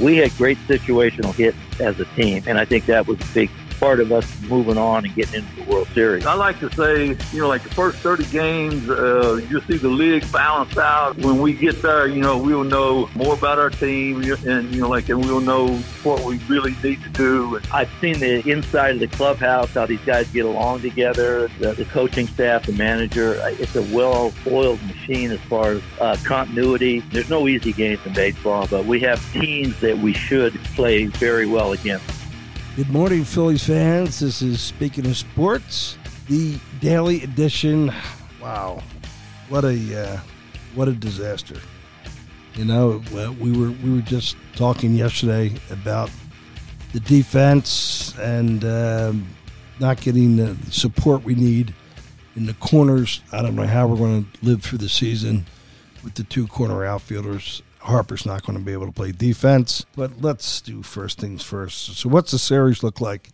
We had great situational hits as a team, and I think that was a big part of us moving on and getting into the World Series. I like to say, you know, like the first 30 games, uh, you'll see the league balance out. When we get there, you know, we'll know more about our team and, you know, like, and we'll know what we really need to do. I've seen the inside of the clubhouse, how these guys get along together, the, the coaching staff, the manager. It's a well-oiled machine as far as uh, continuity. There's no easy games in baseball, but we have teams that we should play very well against. Good morning, Phillies fans. This is Speaking of Sports, the daily edition. Wow, what a uh, what a disaster! You know, we were we were just talking yesterday about the defense and um, not getting the support we need in the corners. I don't know how we're going to live through the season with the two corner outfielders Harper's not going to be able to play defense. But let's do first things first. So, what's the series look like?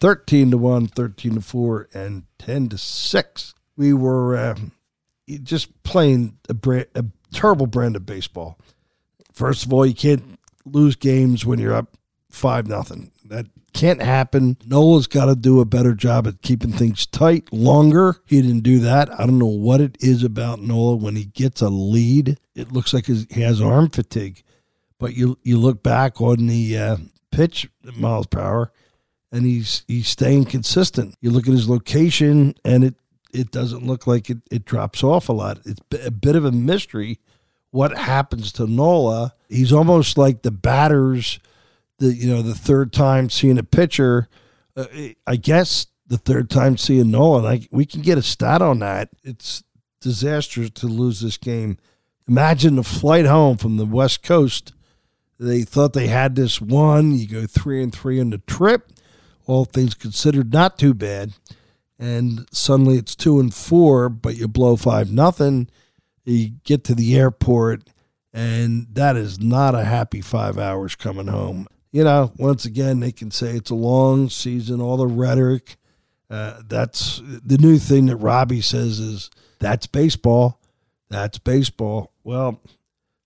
13 to 1, 13 to 4, and 10 to 6. We were uh, just playing a, brand, a terrible brand of baseball. First of all, you can't lose games when you're up 5 nothing. That can't happen. Nola's got to do a better job at keeping things tight longer. He didn't do that. I don't know what it is about Nola when he gets a lead. It looks like he has arm fatigue. But you you look back on the uh, pitch miles per hour, and he's he's staying consistent. You look at his location, and it it doesn't look like it, it drops off a lot. It's a bit of a mystery what happens to Nola. He's almost like the batters – the you know the third time seeing a pitcher, uh, I guess the third time seeing Nola, I, we can get a stat on that. It's disastrous to lose this game. Imagine the flight home from the West Coast. They thought they had this one. You go three and three on the trip, all things considered, not too bad. And suddenly it's two and four, but you blow five nothing. You get to the airport, and that is not a happy five hours coming home you know, once again, they can say it's a long season, all the rhetoric. Uh, that's the new thing that Robbie says is that's baseball. That's baseball. Well,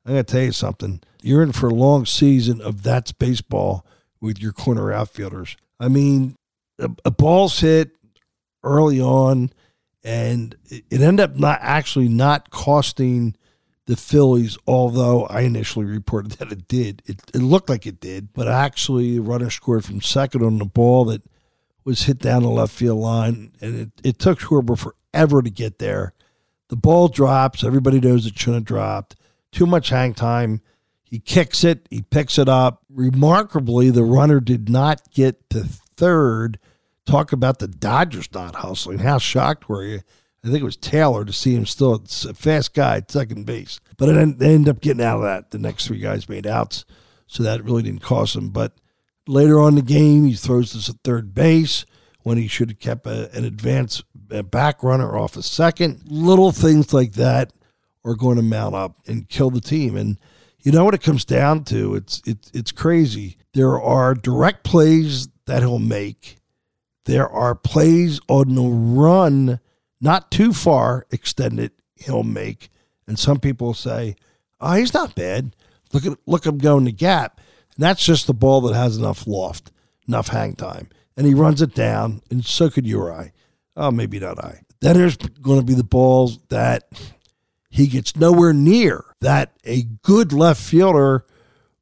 I'm going to tell you something. You're in for a long season of that's baseball with your corner outfielders. I mean, a, a ball's hit early on, and it, it ended up not actually not costing the Phillies, although I initially reported that it did. It, it looked like it did, but actually, the runner scored from second on the ball that was hit down the left field line, and it, it took Schwarber forever to get there. The ball drops. Everybody knows it shouldn't have dropped. Too much hang time. He kicks it. He picks it up. Remarkably, the runner did not get to third. Talk about the Dodgers not hustling. How shocked were you? I think it was Taylor to see him still a fast guy at second base. But it ended up getting out of that. The next three guys made outs, so that really didn't cost him. But later on the game, he throws this at third base when he should have kept a, an advance back runner off a second. Little things like that are going to mount up and kill the team. And you know what it comes down to? It's it's it's crazy. There are direct plays that he'll make. There are plays on the run not too far extended he'll make. And some people say, oh, he's not bad. Look at look him going the gap. And that's just the ball that has enough loft, enough hang time. And he runs it down, and so could Uri. Oh, maybe not I. Then there's going to be the balls that he gets nowhere near that a good left fielder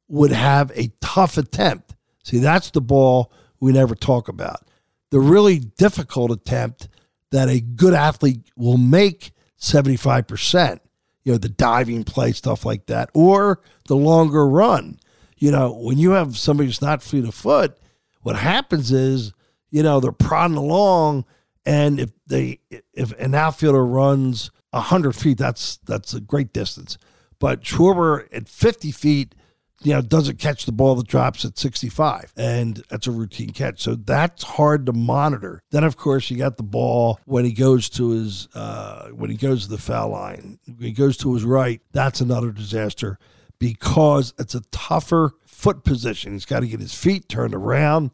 would have a tough attempt. See, that's the ball we never talk about. The really difficult attempt that a good athlete will make 75%, you know, the diving play, stuff like that, or the longer run. You know, when you have somebody who's not fleet of foot, what happens is, you know, they're prodding along, and if they if an outfielder runs hundred feet, that's that's a great distance. But Schwarber at fifty feet you know, doesn't catch the ball that drops at 65. And that's a routine catch. So that's hard to monitor. Then, of course, you got the ball when he goes to his, uh, when he goes to the foul line, when he goes to his right, that's another disaster because it's a tougher foot position. He's got to get his feet turned around.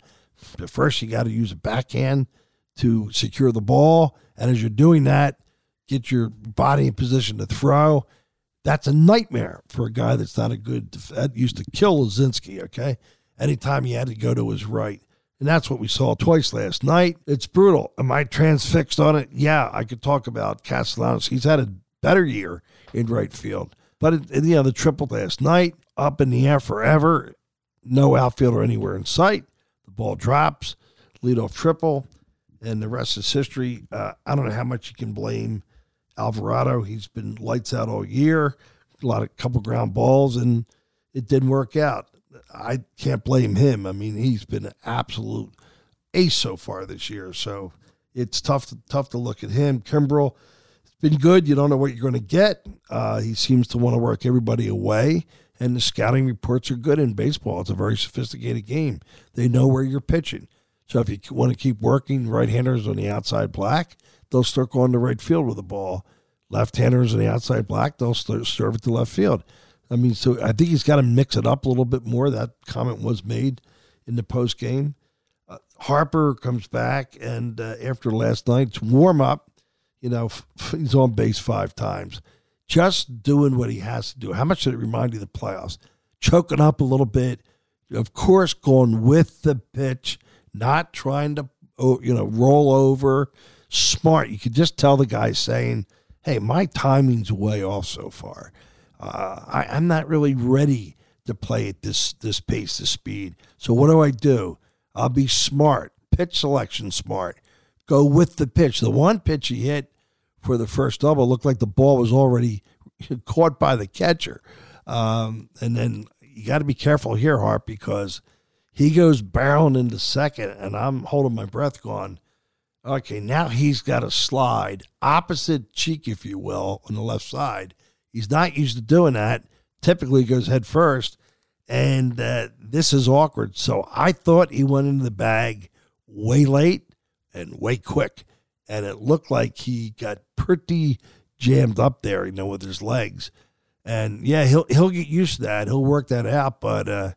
But first, you got to use a backhand to secure the ball. And as you're doing that, get your body in position to throw That's a nightmare for a guy that's not a good. That used to kill Luzinski. Okay, anytime he had to go to his right. And that's what we saw twice last night. It's brutal. Am I transfixed on it? Yeah, I could talk about Castellanos. He's had a better year in right field. But, it, you know, the triple last night, up in the air forever, no outfielder anywhere in sight. The ball drops, leadoff triple, and the rest is history. Uh, I don't know how much you can blame Alvarado. He's been lights out all year, a lot of couple ground balls, and it didn't work out. I can't blame him. I mean, he's been an absolute ace so far this year. So it's tough to, tough to look at him. Kimbrel, it's been good. You don't know what you're going to get. Uh, he seems to want to work everybody away. And the scouting reports are good in baseball. It's a very sophisticated game. They know where you're pitching. So if you want to keep working right-handers on the outside black, they'll start going to right field with the ball. Left-handers on the outside black, they'll serve it to left field. I mean, so I think he's got to mix it up a little bit more. That comment was made in the post game. Uh, Harper comes back, and uh, after last night's warm up, you know, f- he's on base five times, just doing what he has to do. How much did it remind you of the playoffs? Choking up a little bit, of course, going with the pitch, not trying to, oh, you know, roll over. Smart. You could just tell the guy saying, "Hey, my timing's way off so far." uh, I, I'm not really ready to play at this this pace, this speed. So what do I do? I'll be smart, pitch selection smart, go with the pitch. The one pitch he hit for the first double looked like the ball was already caught by the catcher, um, and then you got to be careful here, Hart, because he goes barreling into second, and I'm holding my breath, going. Okay, now he's got a slide opposite cheek, if you will, on the left side He's not used to doing that. Typically he goes head first, and uh, this is awkward. So I thought he went into the bag way late and way quick, and it looked like he got pretty jammed up there, you know, with his legs. And yeah, he'll he'll get used to that. He'll work that out. But uh,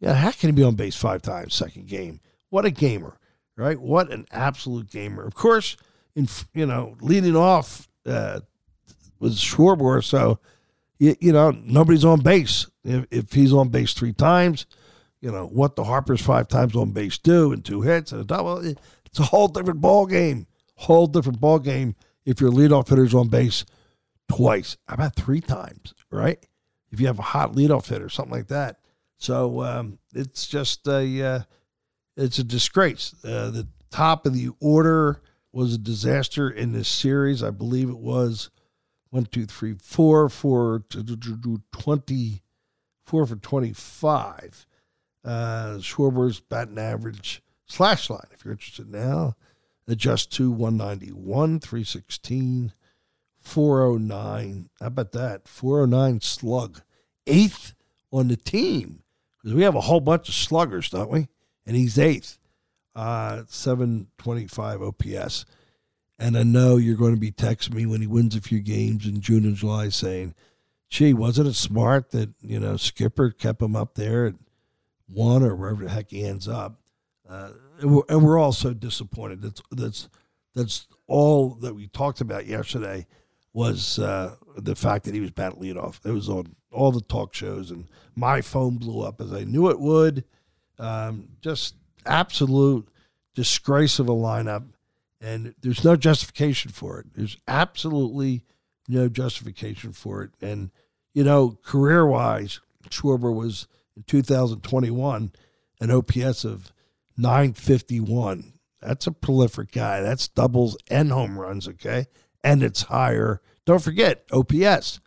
yeah, how can he be on base five times second game? What a gamer, right? What an absolute gamer. Of course, in you know, leading off uh, was Schwarber. So, you, you know, nobody's on base. If, if he's on base three times, you know, what the Harper's five times on base do and two hits and a double, it's a whole different ball game. Whole different ball game if your leadoff hitter's on base twice. About three times, right? If you have a hot leadoff hitter, something like that. So um, it's just a uh, it's a disgrace. Uh, the top of the order was a disaster in this series. I believe it was one, two, three, four for 20, four for 25. Uh, Schwarber's batting average slash line, if you're interested now, adjust to 191, 316, 409. How about that? 409 slug. Eighth on the team. Because we have a whole bunch of sluggers, don't we? And he's eighth. Uh, 725 OPS. And I know you're going to be texting me when he wins a few games in June and July saying, gee, wasn't it smart that, you know, Skipper kept him up there at one or wherever the heck he ends up? Uh, and, we're, and we're all so disappointed. That's, that's, that's all that we talked about yesterday was uh, the fact that he was batting leadoff. It was on all the talk shows, and my phone blew up as I knew it would. Um, just absolute disgrace of a lineup and there's no justification for it. There's absolutely no justification for it. And you know, career wise, Schwarber was in 2021 an OPS of 951. That's a prolific guy. That's doubles and home runs, okay? And it's higher. Don't forget OPS,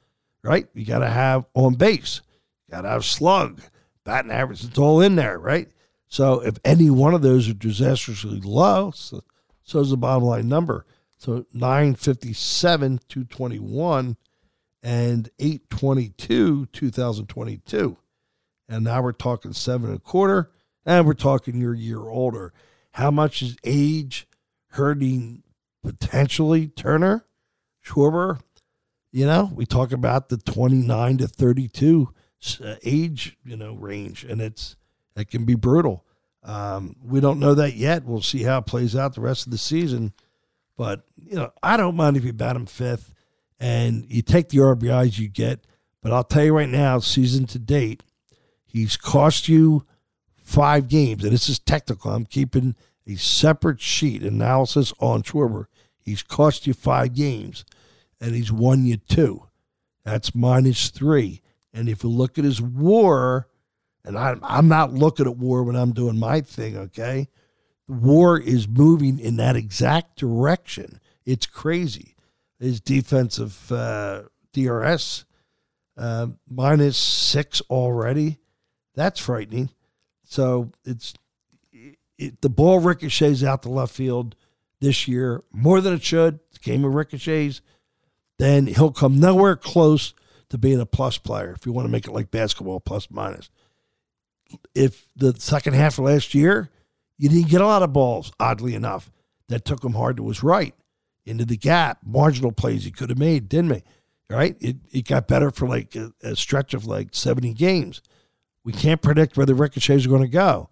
right? You got to have on base, got to have slug, batting average. It's all in there, right? So if any one of those are disastrously low, so so is the bottom line number. So 957, 221, and 822, 2022. And now we're talking seven and a quarter, and we're talking your year older. How much is age hurting potentially Turner, Schwarber? You know, we talk about the 29 to 32 uh, age, you know, range, and it's it can be brutal. Um, we don't know that yet. We'll see how it plays out the rest of the season. But, you know, I don't mind if you bat him fifth and you take the RBIs you get. But I'll tell you right now, season to date, he's cost you five games. And this is technical. I'm keeping a separate sheet analysis on Schwarber. He's cost you five games, and he's won you two. That's minus three. And if you look at his war, and I, I'm not looking at war when I'm doing my thing, okay? War is moving in that exact direction. It's crazy. His defensive uh, DRS uh, minus six already. That's frightening. So it's it, the ball ricochets out the left field this year more than it should. It's game of ricochets. Then he'll come nowhere close to being a plus player if you want to make it like basketball plus minus. If the second half of last year, you didn't get a lot of balls, oddly enough, that took him hard to his right into the gap, marginal plays he could have made, didn't he? Right? It, it got better for like a, a stretch of like 70 games. We can't predict where the ricochets are going to go.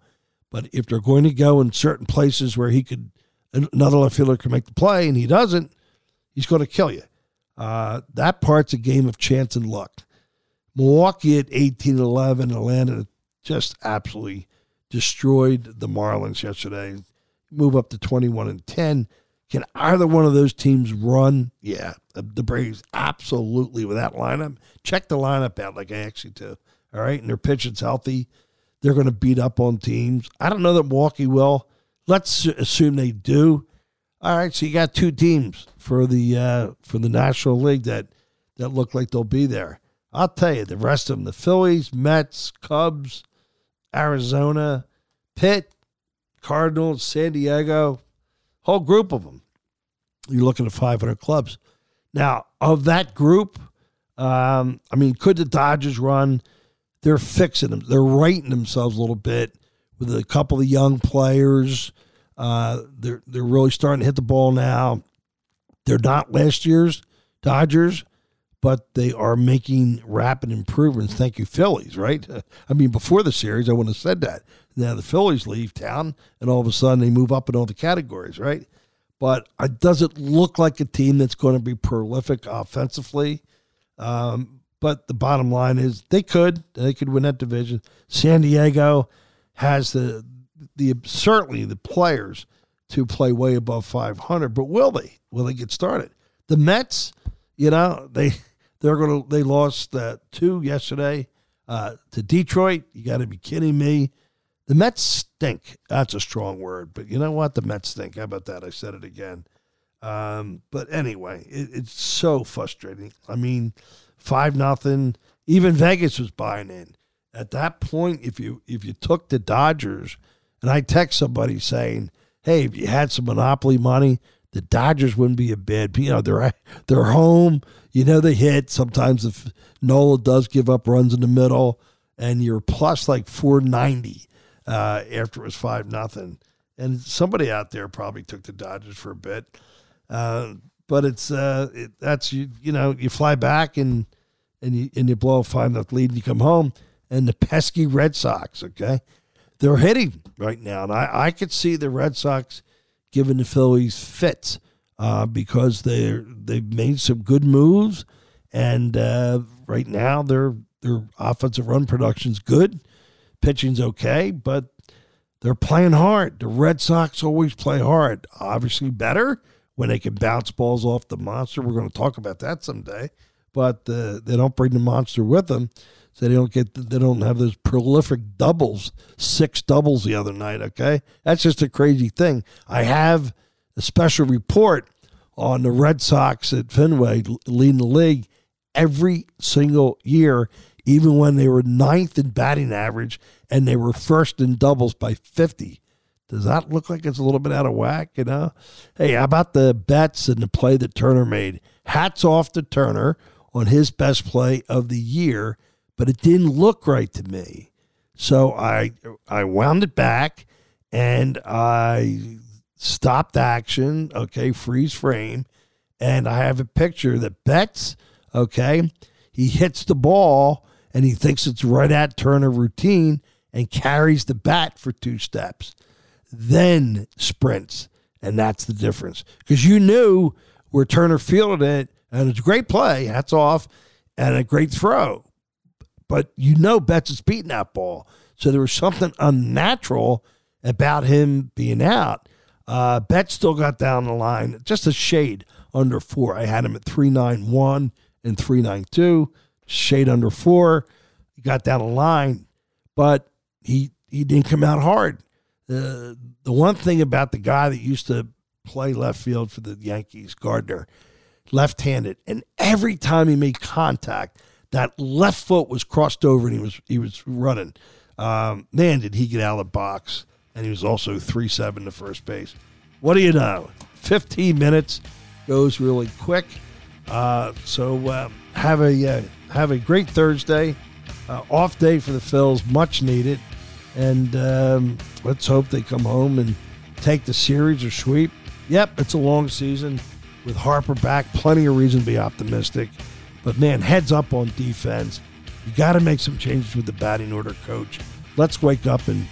But if they're going to go in certain places where he could, another left fielder can make the play and he doesn't, he's going to kill you. Uh, that part's a game of chance and luck. Milwaukee at 18 11, Atlanta just absolutely destroyed the Marlins yesterday. Move up to 21 and 10. Can either one of those teams run? Yeah, the Braves absolutely with that lineup. Check the lineup out like I actually do. All right, and their pitching's healthy. They're going to beat up on teams. I don't know that Milwaukee will. Let's assume they do. All right, so you got two teams for the uh, for the National League that that look like they'll be there. I'll tell you, the rest of them: the Phillies, Mets, Cubs, Arizona, Pitt, Cardinals, San Diego, whole group of them. You're looking at 500 clubs. Now, of that group, um, I mean, could the Dodgers run? They're fixing them. They're righting themselves a little bit with a couple of young players. Uh, they're they're really starting to hit the ball now. They're not last year's Dodgers, but they are making rapid improvements. Thank you, Phillies. Right? I mean, before the series, I wouldn't have said that. Now the Phillies leave town, and all of a sudden they move up in all the categories. Right? But it doesn't look like a team that's going to be prolific offensively. Um, but the bottom line is they could they could win that division. San Diego has the the certainly the players to play way above 500, but will they? Will they get started? The Mets, you know, they they're going to they lost uh, two yesterday uh, to Detroit. You got to be kidding me. The Mets stink. That's a strong word, but you know what? The Mets stink. How about that? I said it again. Um, but anyway, it, it's so frustrating. I mean, five nothing. Even Vegas was buying in. At that point, if you if you took the Dodgers, and I text somebody saying, "Hey, if you had some monopoly money, the Dodgers wouldn't be a bad. You know, they're they're home. You know they hit. Sometimes if Nola does give up runs in the middle, and you're plus like 490 uh, after it was five nothing. And somebody out there probably took the Dodgers for a bit. Uh, but it's uh, it, that's you you know you fly back and and you and you blow a five nothing lead and you come home and the pesky Red Sox okay they're hitting right now and I I could see the Red Sox giving the Phillies fits uh, because they they've made some good moves and uh, right now their their offensive run production's good pitching's okay but they're playing hard the Red Sox always play hard obviously better when they can bounce balls off the monster. We're going to talk about that someday. But uh, they don't bring the monster with them, so they don't get they don't have those prolific doubles, six doubles the other night. Okay, that's just a crazy thing. I have a special report on the Red Sox at Fenway leading the league every single year, even when they were ninth in batting average and they were first in doubles by 50. Does that look like it's a little bit out of whack? You know, hey, how about the Betts and the play that Turner made? Hats off to Turner on his best play of the year, but it didn't look right to me. So I I wound it back and I stopped action. Okay, freeze frame, and I have a picture that Betts. Okay, he hits the ball and he thinks it's right at Turner routine and carries the bat for two steps then sprints. And that's the difference. Because you knew where Turner fielded it, and it's a great play, hats off, and a great throw. but you know Betts is beating that ball. So there was something unnatural about him being out. Uh, Betts still got down the line, just a shade under four. I had him at 391 and 392, shade under four. He got down the line, but he he didn't come out hard. Uh, the one thing about the guy that used to play left field for the Yankees, Gardner, left handed, and every time he made contact, that left foot was crossed over and he was he was running. Um, man, did he get out of the box? And he was also three seven to first base. What do you know? Fifteen minutes goes really quick. Uh, so uh, have a uh, have a great Thursday, uh, off day for the Phils, much needed, and um, let's hope they come home and take the series or sweep. Yep, it's a long season with Harper back. Plenty of reason to be optimistic, but man, heads up on defense. You got to make some changes with the batting order, coach. Let's wake up and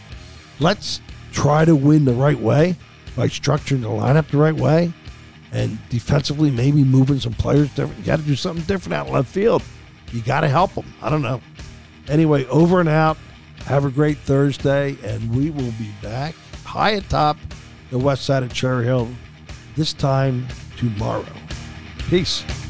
let's try to win the right way by structuring the lineup the right way and defensively maybe moving some players different. You got to do something different out left field. You got to help them. I don't know. Anyway, over and out. Have a great Thursday, and we will be back high atop the west side of Cherry Hill this time tomorrow. Peace.